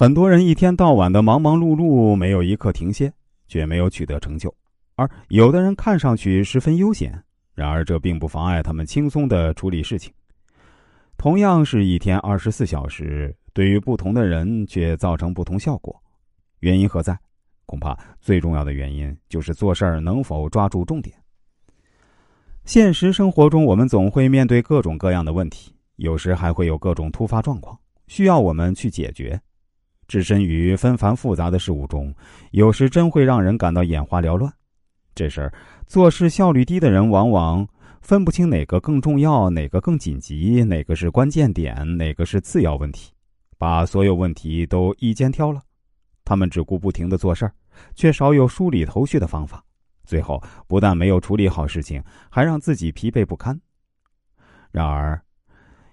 很多人一天到晚的忙忙碌碌，没有一刻停歇，却没有取得成就；而有的人看上去十分悠闲，然而这并不妨碍他们轻松的处理事情。同样是一天二十四小时，对于不同的人却造成不同效果。原因何在？恐怕最重要的原因就是做事儿能否抓住重点。现实生活中，我们总会面对各种各样的问题，有时还会有各种突发状况需要我们去解决。置身于纷繁复杂的事物中，有时真会让人感到眼花缭乱。这时，做事效率低的人往往分不清哪个更重要，哪个更紧急，哪个是关键点，哪个是次要问题，把所有问题都一肩挑了。他们只顾不停的做事儿，却少有梳理头绪的方法。最后，不但没有处理好事情，还让自己疲惫不堪。然而，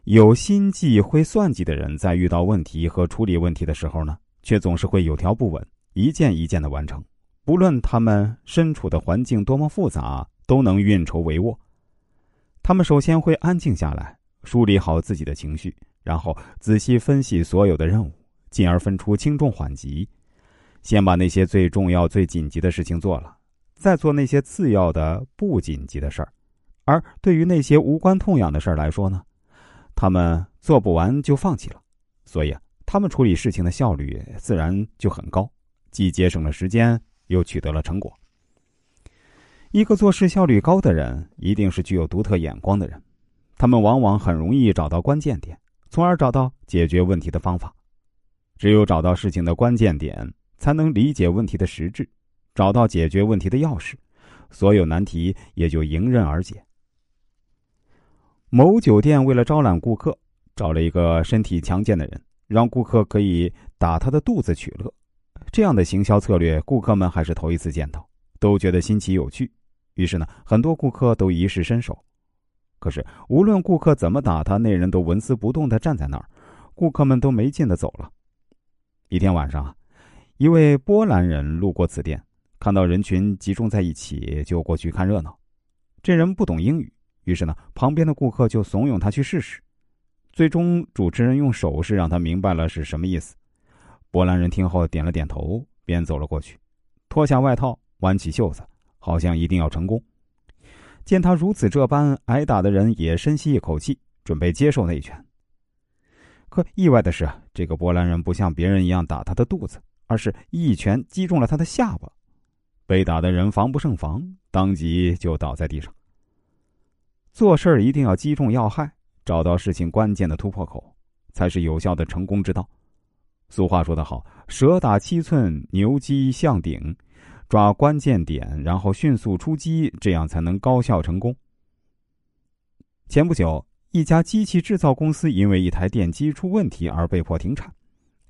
有心计、会算计的人，在遇到问题和处理问题的时候呢，却总是会有条不紊，一件一件的完成。不论他们身处的环境多么复杂，都能运筹帷幄。他们首先会安静下来，梳理好自己的情绪，然后仔细分析所有的任务，进而分出轻重缓急，先把那些最重要、最紧急的事情做了，再做那些次要的、不紧急的事儿。而对于那些无关痛痒的事儿来说呢？他们做不完就放弃了，所以啊，他们处理事情的效率自然就很高，既节省了时间，又取得了成果。一个做事效率高的人，一定是具有独特眼光的人，他们往往很容易找到关键点，从而找到解决问题的方法。只有找到事情的关键点，才能理解问题的实质，找到解决问题的钥匙，所有难题也就迎刃而解。某酒店为了招揽顾客，找了一个身体强健的人，让顾客可以打他的肚子取乐。这样的行销策略，顾客们还是头一次见到，都觉得新奇有趣。于是呢，很多顾客都一试身手。可是，无论顾客怎么打他，那人都纹丝不动的站在那儿，顾客们都没劲的走了。一天晚上啊，一位波兰人路过此店，看到人群集中在一起，就过去看热闹。这人不懂英语。于是呢，旁边的顾客就怂恿他去试试。最终，主持人用手势让他明白了是什么意思。波兰人听后点了点头，便走了过去，脱下外套，挽起袖子，好像一定要成功。见他如此这般，挨打的人也深吸一口气，准备接受那一拳。可意外的是，这个波兰人不像别人一样打他的肚子，而是一拳击中了他的下巴。被打的人防不胜防，当即就倒在地上。做事儿一定要击中要害，找到事情关键的突破口，才是有效的成功之道。俗话说得好：“蛇打七寸，牛击象顶。”抓关键点，然后迅速出击，这样才能高效成功。前不久，一家机器制造公司因为一台电机出问题而被迫停产，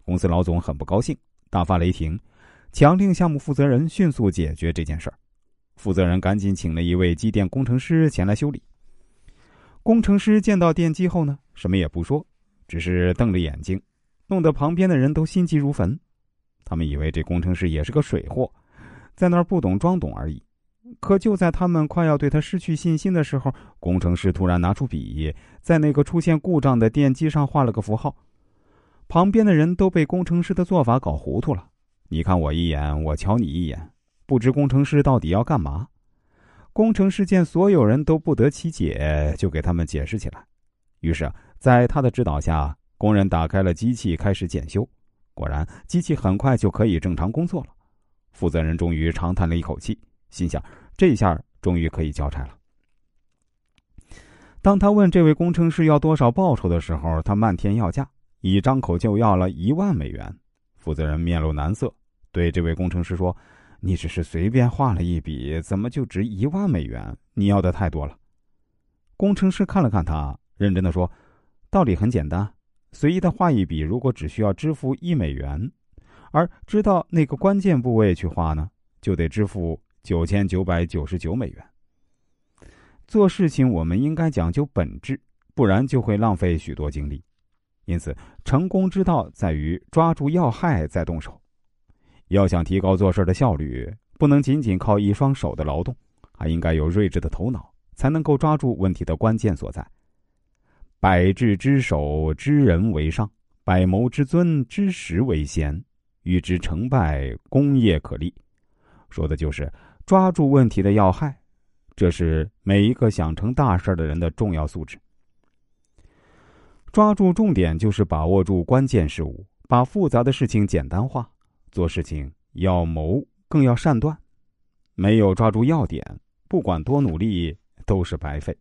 公司老总很不高兴，大发雷霆，强令项目负责人迅速解决这件事儿。负责人赶紧请了一位机电工程师前来修理。工程师见到电机后呢，什么也不说，只是瞪着眼睛，弄得旁边的人都心急如焚。他们以为这工程师也是个水货，在那儿不懂装懂而已。可就在他们快要对他失去信心的时候，工程师突然拿出笔，在那个出现故障的电机上画了个符号。旁边的人都被工程师的做法搞糊涂了，你看我一眼，我瞧你一眼，不知工程师到底要干嘛。工程师见所有人都不得其解，就给他们解释起来。于是，在他的指导下，工人打开了机器，开始检修。果然，机器很快就可以正常工作了。负责人终于长叹了一口气，心想：这下终于可以交差了。当他问这位工程师要多少报酬的时候，他漫天要价，一张口就要了一万美元。负责人面露难色，对这位工程师说。你只是随便画了一笔，怎么就值一万美元？你要的太多了。工程师看了看他，认真的说：“道理很简单，随意的画一笔，如果只需要支付一美元，而知道那个关键部位去画呢，就得支付九千九百九十九美元。做事情我们应该讲究本质，不然就会浪费许多精力。因此，成功之道在于抓住要害再动手。”要想提高做事的效率，不能仅仅靠一双手的劳动，还应该有睿智的头脑，才能够抓住问题的关键所在。百智之首，知人为上；百谋之尊，知时为先，欲知成败，功业可立。说的就是抓住问题的要害，这是每一个想成大事的人的重要素质。抓住重点，就是把握住关键事物，把复杂的事情简单化。做事情要谋，更要善断。没有抓住要点，不管多努力都是白费。